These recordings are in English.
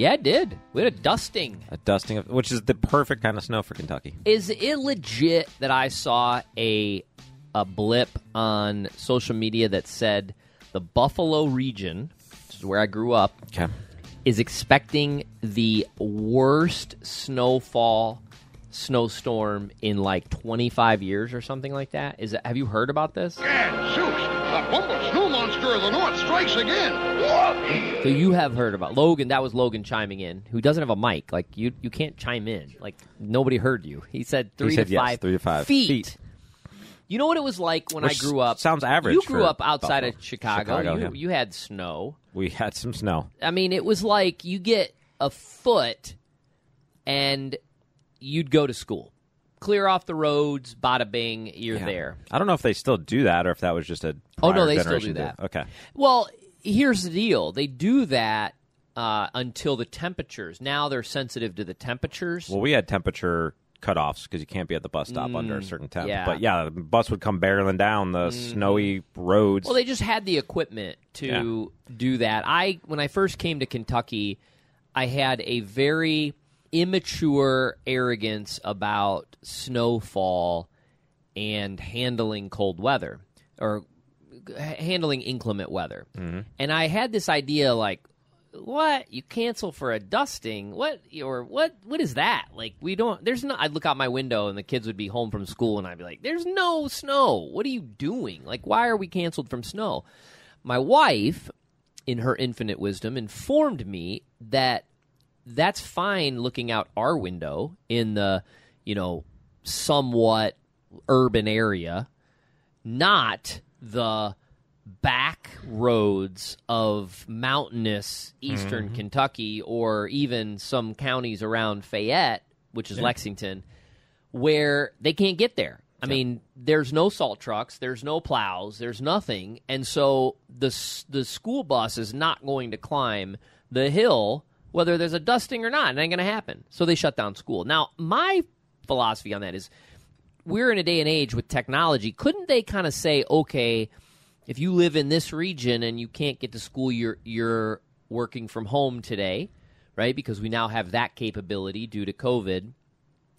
Yeah, it did. We had a dusting. A dusting of, which is the perfect kind of snow for Kentucky. Is it legit that I saw a a blip on social media that said the Buffalo region, which is where I grew up, Okay. is expecting the worst snowfall snowstorm in like 25 years or something like that. Is that, have you heard about this? Gad, Zeus, the bumble snow monster of the north strikes again. So you have heard about Logan. That was Logan chiming in, who doesn't have a mic. Like you, you can't chime in. Like nobody heard you. He said three said to yes, five, three to five feet. feet. You know what it was like when Which I grew up. sounds average You grew for up outside Buffalo. of Chicago. Chicago, you, yeah. you had snow. We had some snow. I mean, it was like you get a foot, and you'd go to school. Clear off the roads, bada bing, you're there. I don't know if they still do that or if that was just a. Oh, no, prior they still generation do that. Okay. Well, here's the deal: they do that uh, until the temperatures. Now they're sensitive to the temperatures. Well, we had temperature cutoffs because you can't be at the bus stop under a certain temp. Mm, yeah. But yeah, the bus would come barreling down the snowy roads. Well, they just had the equipment to do that. I when I first came to Kentucky, I had a very immature arrogance about snowfall and handling cold weather or handling inclement weather. Mm-hmm. And I had this idea like what? You cancel for a dusting? What? Or what? What is that? Like we don't there's no i'd look out my window and the kids would be home from school and i'd be like there's no snow. What are you doing? Like why are we canceled from snow? My wife in her infinite wisdom informed me that that's fine looking out our window in the you know somewhat urban area not the back roads of mountainous eastern mm-hmm. Kentucky or even some counties around Fayette, which is Lexington, where they can't get there. I mean, there's no salt trucks, there's no plows, there's nothing, and so the the school bus is not going to climb the hill whether there's a dusting or not. It ain't going to happen. So they shut down school. Now, my philosophy on that is we're in a day and age with technology. Couldn't they kind of say, okay, if you live in this region and you can't get to school, you're you're working from home today, right? Because we now have that capability due to COVID.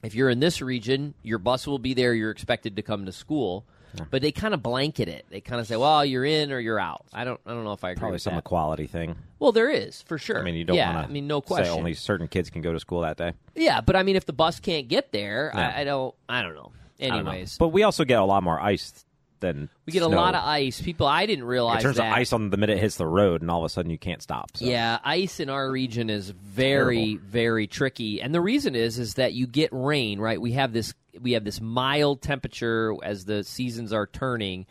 If you're in this region, your bus will be there. You're expected to come to school, but they kind of blanket it. They kind of say, "Well, you're in or you're out." I don't. I don't know if I agree Probably some that. equality thing. Well, there is for sure. I mean, you don't yeah, I mean, no question. Say only certain kids can go to school that day. Yeah, but I mean, if the bus can't get there, Yeah. I, I don't. I don't know. I don't know. Anyways, but we also get a lot more ice than we get a lot of ice. People, I didn't realize It turns that. ice on the minute it hits the road, and all of a sudden you can't stop. So. Yeah, ice in our region is very, very tricky, and the reason is is that you get rain. Right, we have this we have this mild temperature as the seasons are turning.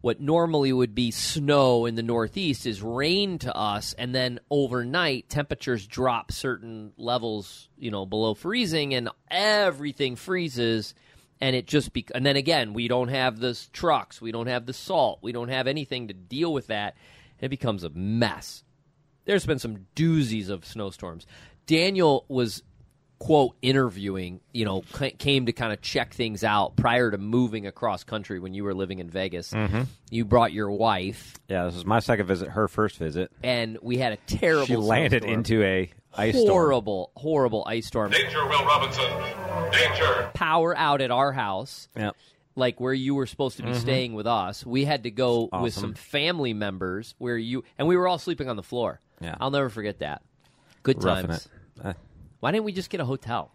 What normally would be snow in the Northeast is rain to us, and then overnight temperatures drop certain levels, you know, below freezing, and everything freezes. And it just be, and then again, we don't have the trucks, we don't have the salt, we don't have anything to deal with that. It becomes a mess there's been some doozies of snowstorms. Daniel was quote interviewing, you know, ca- came to kind of check things out prior to moving across country when you were living in Vegas. Mm-hmm. You brought your wife, Yeah, this was my second visit. Her first visit. and we had a terrible. She landed into a ice storm. horrible, horrible ice storm. Danger, Will Robinson. Danger. Power out at our house. Yep. like where you were supposed to be staying with us. We had to go with Mm-hmm. Some family members where you and we were all sleeping on the floor. Yeah. I'll never forget that. Good Roughing times. it. Uh, Why didn't we just get a hotel?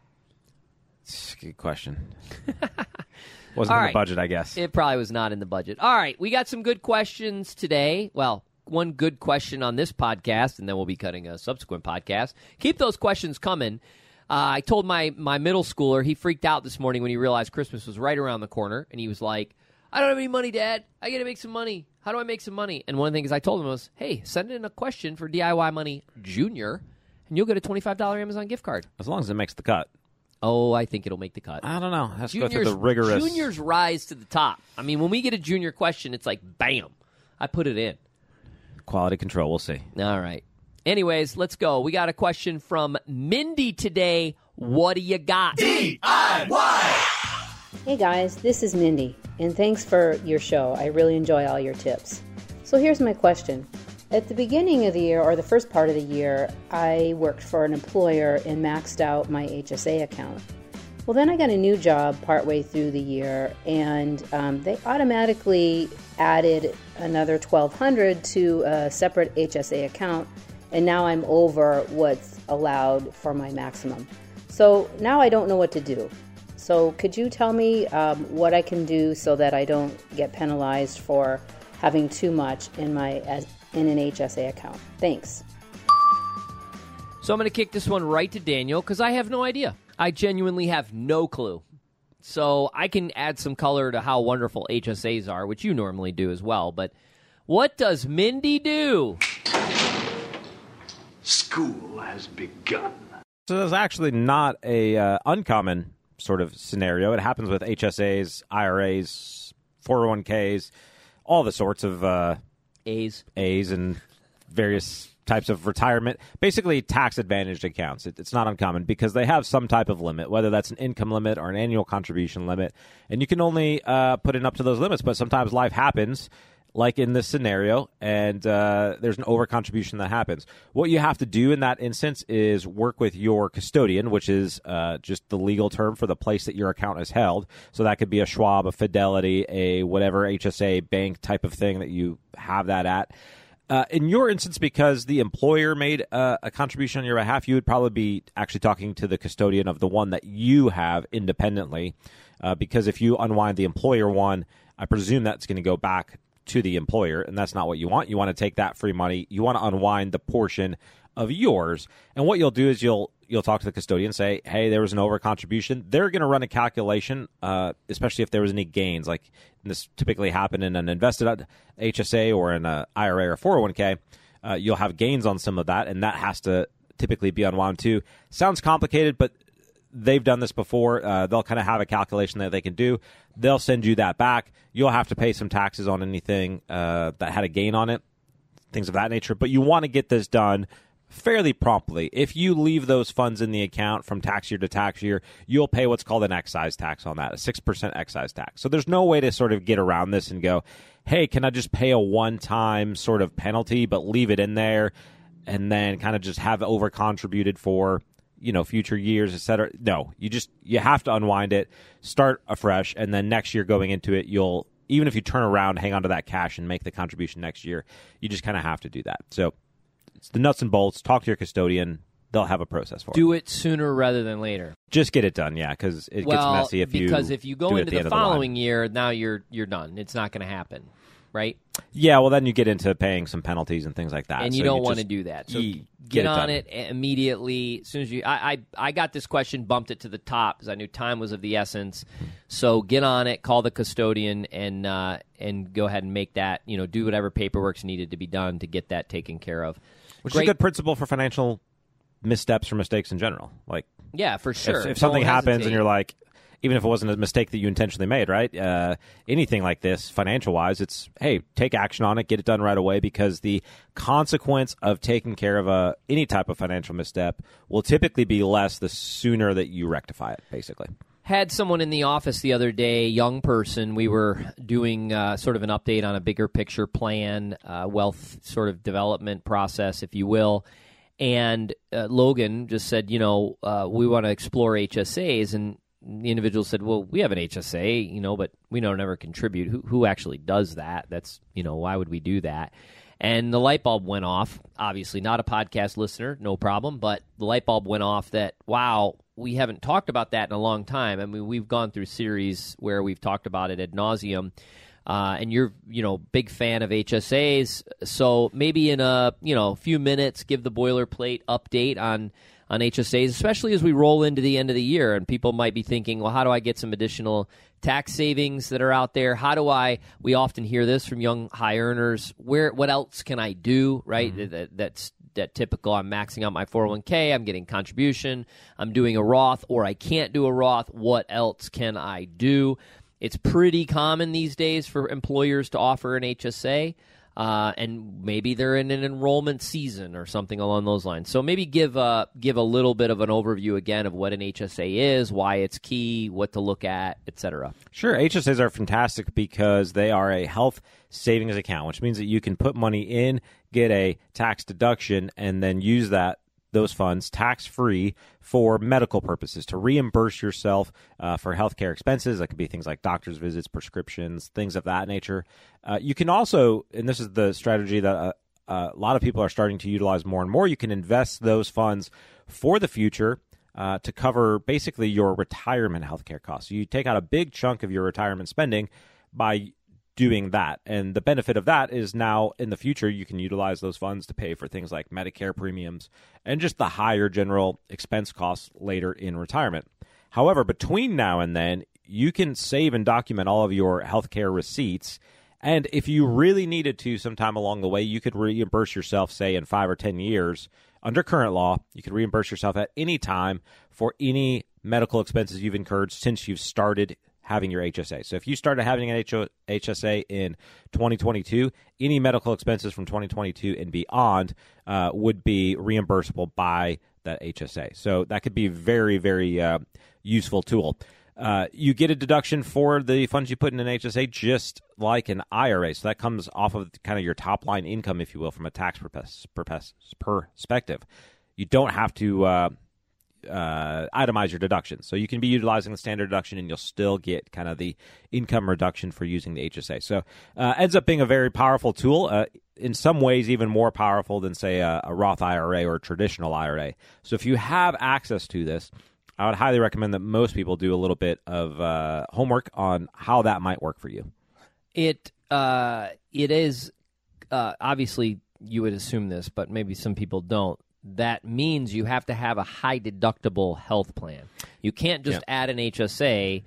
it's a good question. Wasn't All in right. the budget, I guess. It probably was not in the budget. All right, we got some good questions today. Well, one good question on this podcast, and then we'll be cutting a subsequent podcast. Keep those questions coming. Uh, I told my my middle schooler he freaked out this morning when he realized Christmas was right around the corner, and he was like, "I don't have any money, Dad. I got to make some money. How do I make some money?" And one of the things I told him was, "Hey, send in a question for DIY Money Junior, and you'll get a twenty five dollar Amazon gift card." as long as it makes the cut. Oh, I think it'll make the cut. I don't know. Let's go through Juniors, the rigorous. juniors rise to the top. I mean, when we get a junior question, it's like bam, I put it in. Quality control. We'll see. All right. Anyways, let's go. We got a question from Mindy today. What do you got? DIY! Hey guys, this is Mindy, and thanks for your show. I really enjoy all your tips. So here's my question. At the beginning of the year, or the first part of the year, I worked for an employer and maxed out my HSA account. Well, then I got a new job partway through the year, and um, they automatically added another 1200 to a separate HSA account, and now I'm over what's allowed for my maximum. So now I don't know what to do. So, could you tell me um, what I can do so that I don't get penalized for having too much in my in an HSA account? Thanks. So I'm going to kick this one right to Daniel because I have no idea. I genuinely have no clue. So I can add some color to how wonderful HSAs are, which you normally do as well. But what does Mindy do? School has begun. So that's actually not a uh, uncommon sort of scenario. It happens with HSAs, IRAs, 401ks, all the sorts of uh, A's. A's and various types of retirement, basically tax advantaged accounts. It, it's not uncommon because they have some type of limit, whether that's an income limit or an annual contribution limit, and you can only uh, put in up to those limits. But sometimes life happens. Like in this scenario, and uh, there's an over contribution that happens. What you have to do in that instance is work with your custodian, which is uh, just the legal term for the place that your account is held. So that could be a Schwab, a Fidelity, a whatever HSA bank type of thing that you have that at. Uh, in your instance, because the employer made uh, a contribution on your behalf, you would probably be actually talking to the custodian of the one that you have independently. Uh, because if you unwind the employer one, I presume that's going to go back to the employer, and that's not what you want. You want to take that free money. You want to unwind the portion of yours, and what you'll do is you'll you'll talk to the custodian, say, "Hey, there was an over contribution." They're going to run a calculation, uh, especially if there was any gains. Like this typically happen in an invested HSA or in a IRA or 401k. Uh, you'll have gains on some of that, and that has to typically be unwound too. Sounds complicated, but they've done this before. Uh, they'll kind of have a calculation that they can do. They'll send you that back. You'll have to pay some taxes on anything uh, that had a gain on it, things of that nature. But you want to get this done fairly promptly. If you leave those funds in the account from tax year to tax year, you'll pay what's called an excise tax on that, a 6% excise tax. So there's no way to sort of get around this and go, hey, can I just pay a one time sort of penalty, but leave it in there and then kind of just have over contributed for you know future years et cetera no you just you have to unwind it start afresh and then next year going into it you'll even if you turn around hang on to that cash and make the contribution next year you just kind of have to do that so it's the nuts and bolts talk to your custodian they'll have a process for it Do it sooner rather than later. just get it done yeah because it well, gets messy if you because if you go do it at into the, the, end of the line. following year, now you're you're done. It's not going to happen, right? yeah well then you get into paying some penalties and things like that and So you don't want to do that. So you get, it on done. it immediately as soon as you. I, I I got this question, bumped it to the top because I knew time was of the essence. So get on it, call the custodian, and uh, and go ahead and make that. You know, do whatever paperwork's needed to be done to get that taken care of. Which Great. is a good principle for financial missteps or mistakes in general like Yeah, for sure. If, if something Don't happens hesitate. and you're like, even if it wasn't a mistake that you intentionally made, right? Uh, anything like this, financial wise, it's hey, take action on it, get it done right away, because the consequence of taking care of a any type of financial misstep will typically be less the sooner that you rectify it. Basically, had someone in the office the other day, young person. We were doing uh, sort of an update on a bigger picture plan, uh, wealth sort of development process, if you will. And uh, Logan just said, you know, uh, we want to explore HSAs, and the individual said, well, we have an HSA, you know, but we don't ever contribute. Who who actually does that? That's you know, why would we do that? And the light bulb went off. Obviously, not a podcast listener, no problem. But the light bulb went off that, wow, we haven't talked about that in a long time. I mean, we've gone through series where we've talked about it ad nauseum. Uh, and you're, you know, big fan of HSAs. So maybe in a, you know, few minutes, give the boilerplate update on on HSAs, especially as we roll into the end of the year, and people might be thinking, well, how do I get some additional tax savings that are out there? How do I? We often hear this from young high earners. Where? What else can I do? Right? That, that's that typical. I'm maxing out my 401k. I'm getting contribution. I'm doing a Roth, or I can't do a Roth. What else can I do? It's pretty common these days for employers to offer an HSA uh, and maybe they're in an enrollment season or something along those lines. So maybe give a give a little bit of an overview again of what an HSA is, why it's key, what to look at, etc. Sure, HSAs are fantastic because they are a health savings account, which means that you can put money in, get a tax deduction, and then use that those funds tax free for medical purposes to reimburse yourself uh, for healthcare expenses. That could be things like doctor's visits, prescriptions, things of that nature. Uh, you can also, and this is the strategy that uh, uh a lot of people are starting to utilize more and more, you can invest those funds for the future. Uh, to cover basically your retirement healthcare costs. So you take out a big chunk of your retirement spending by doing that. And the benefit of that is now in the future, you can utilize those funds to pay for things like Medicare premiums and just the higher general expense costs later in retirement. However, between now and then, you can save and document all of your healthcare receipts. And if you really needed to sometime along the way, you could reimburse yourself, say, in five or 10 years. Under current law, you could reimburse yourself at any time for any medical expenses you've incurred since you've started having your HSA. So if you started having an HSA in 2022, any medical expenses from 2022 and beyond uh, would be reimbursable by that HSA. So that could be very, very uh, useful tool. Uh, you get a deduction for the funds you put in an HSA just like an IRA. So that comes off of kind of your top line income, if you will, from a tax perspective. You don't have to uh, itemize your deductions. So you can be utilizing the standard deduction and you'll still get kind of the income reduction for using the HSA. So uh, ends up being a very powerful tool. Uh, in some ways, even more powerful than, say, a, a, Roth IRA or a traditional IRA. So if you have access to this, I would highly recommend that most people do a little bit of uh, homework on how that might work for you. It uh, it is uh, obviously you would assume this, but maybe some people don't that means you have to have a high deductible health plan. You can't just yeah. add an HSA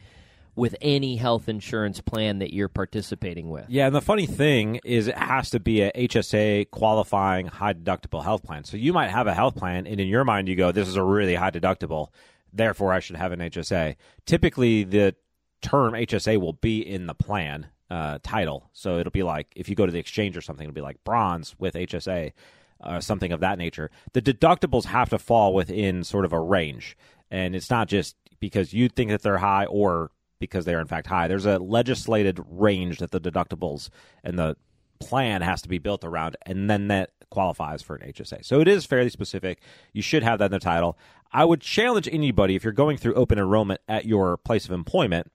with any health insurance plan that you're participating with. Yeah, and the funny thing is it has to be a HSA qualifying high deductible health plan. So you might have a health plan and in your mind you go this is a really high deductible, therefore I should have an HSA. Typically the term HSA will be in the plan uh, title. So it'll be like if you go to the exchange or something it'll be like bronze with HSA uh, something of that nature, the deductibles have to fall within sort of a range. And it's not just because you think that they're high or because they are in fact high. There's a legislated range that the deductibles and the plan has to be built around, and then that qualifies for an HSA. So it is fairly specific. You should have that in the title. I would challenge anybody if you're going through open enrollment at your place of employment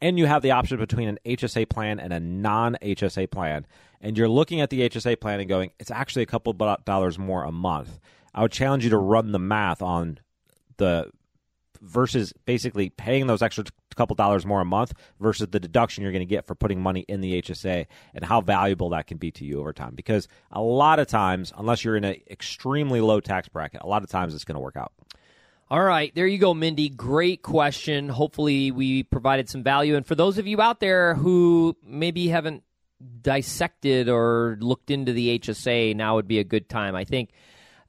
and you have the option between an HSA plan and a non HSA plan, and you're looking at the HSA plan and going, it's actually a couple dollars more a month. I would challenge you to run the math on the versus basically paying those extra couple dollars more a month versus the deduction you're going to get for putting money in the HSA and how valuable that can be to you over time. Because a lot of times, unless you're in an extremely low tax bracket, a lot of times it's going to work out. All right, there you go, Mindy. Great question. Hopefully, we provided some value. And for those of you out there who maybe haven't dissected or looked into the HSA, now would be a good time. I think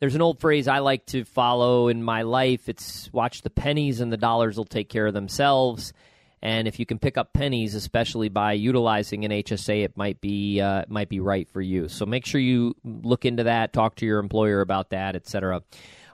there's an old phrase I like to follow in my life. It's watch the pennies and the dollars will take care of themselves. And if you can pick up pennies, especially by utilizing an HSA, it might be uh, might be right for you. So make sure you look into that, talk to your employer about that, etc.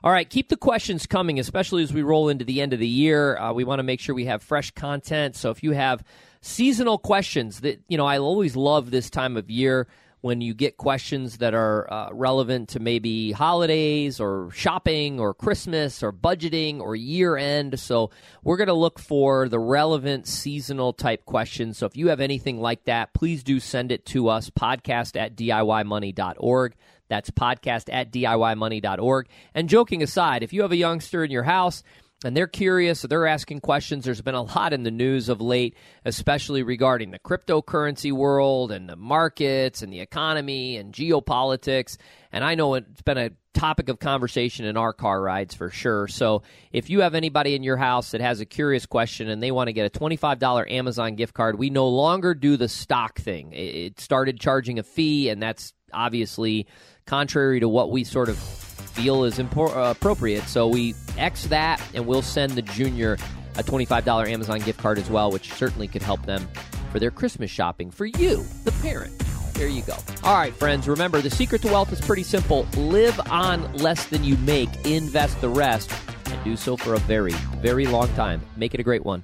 All right, keep the questions coming, especially as we roll into the end of the year. Uh, we want to make sure we have fresh content. So if you have seasonal questions, that you know, I always love this time of year when you get questions that are uh, relevant to maybe holidays or shopping or Christmas or budgeting or year end. So we're going to look for the relevant seasonal type questions. So if you have anything like that, please do send it to us, podcast at DIYmoney.org. That's podcast at DIYmoney.org. And joking aside, if you have a youngster in your house, and they're curious, they're asking questions. There's been a lot in the news of late, especially regarding the cryptocurrency world and the markets and the economy and geopolitics. And I know it's been a topic of conversation in our car rides for sure. So if you have anybody in your house that has a curious question and they want to get a $25 Amazon gift card, we no longer do the stock thing. It started charging a fee, and that's obviously contrary to what we sort of feel is impor- uh, appropriate. So we X that, and we'll send the junior a $25 Amazon gift card as well, which certainly could help them for their Christmas shopping for you, the parent. There you go. All right, friends, remember the secret to wealth is pretty simple live on less than you make, invest the rest, and do so for a very, very long time. Make it a great one.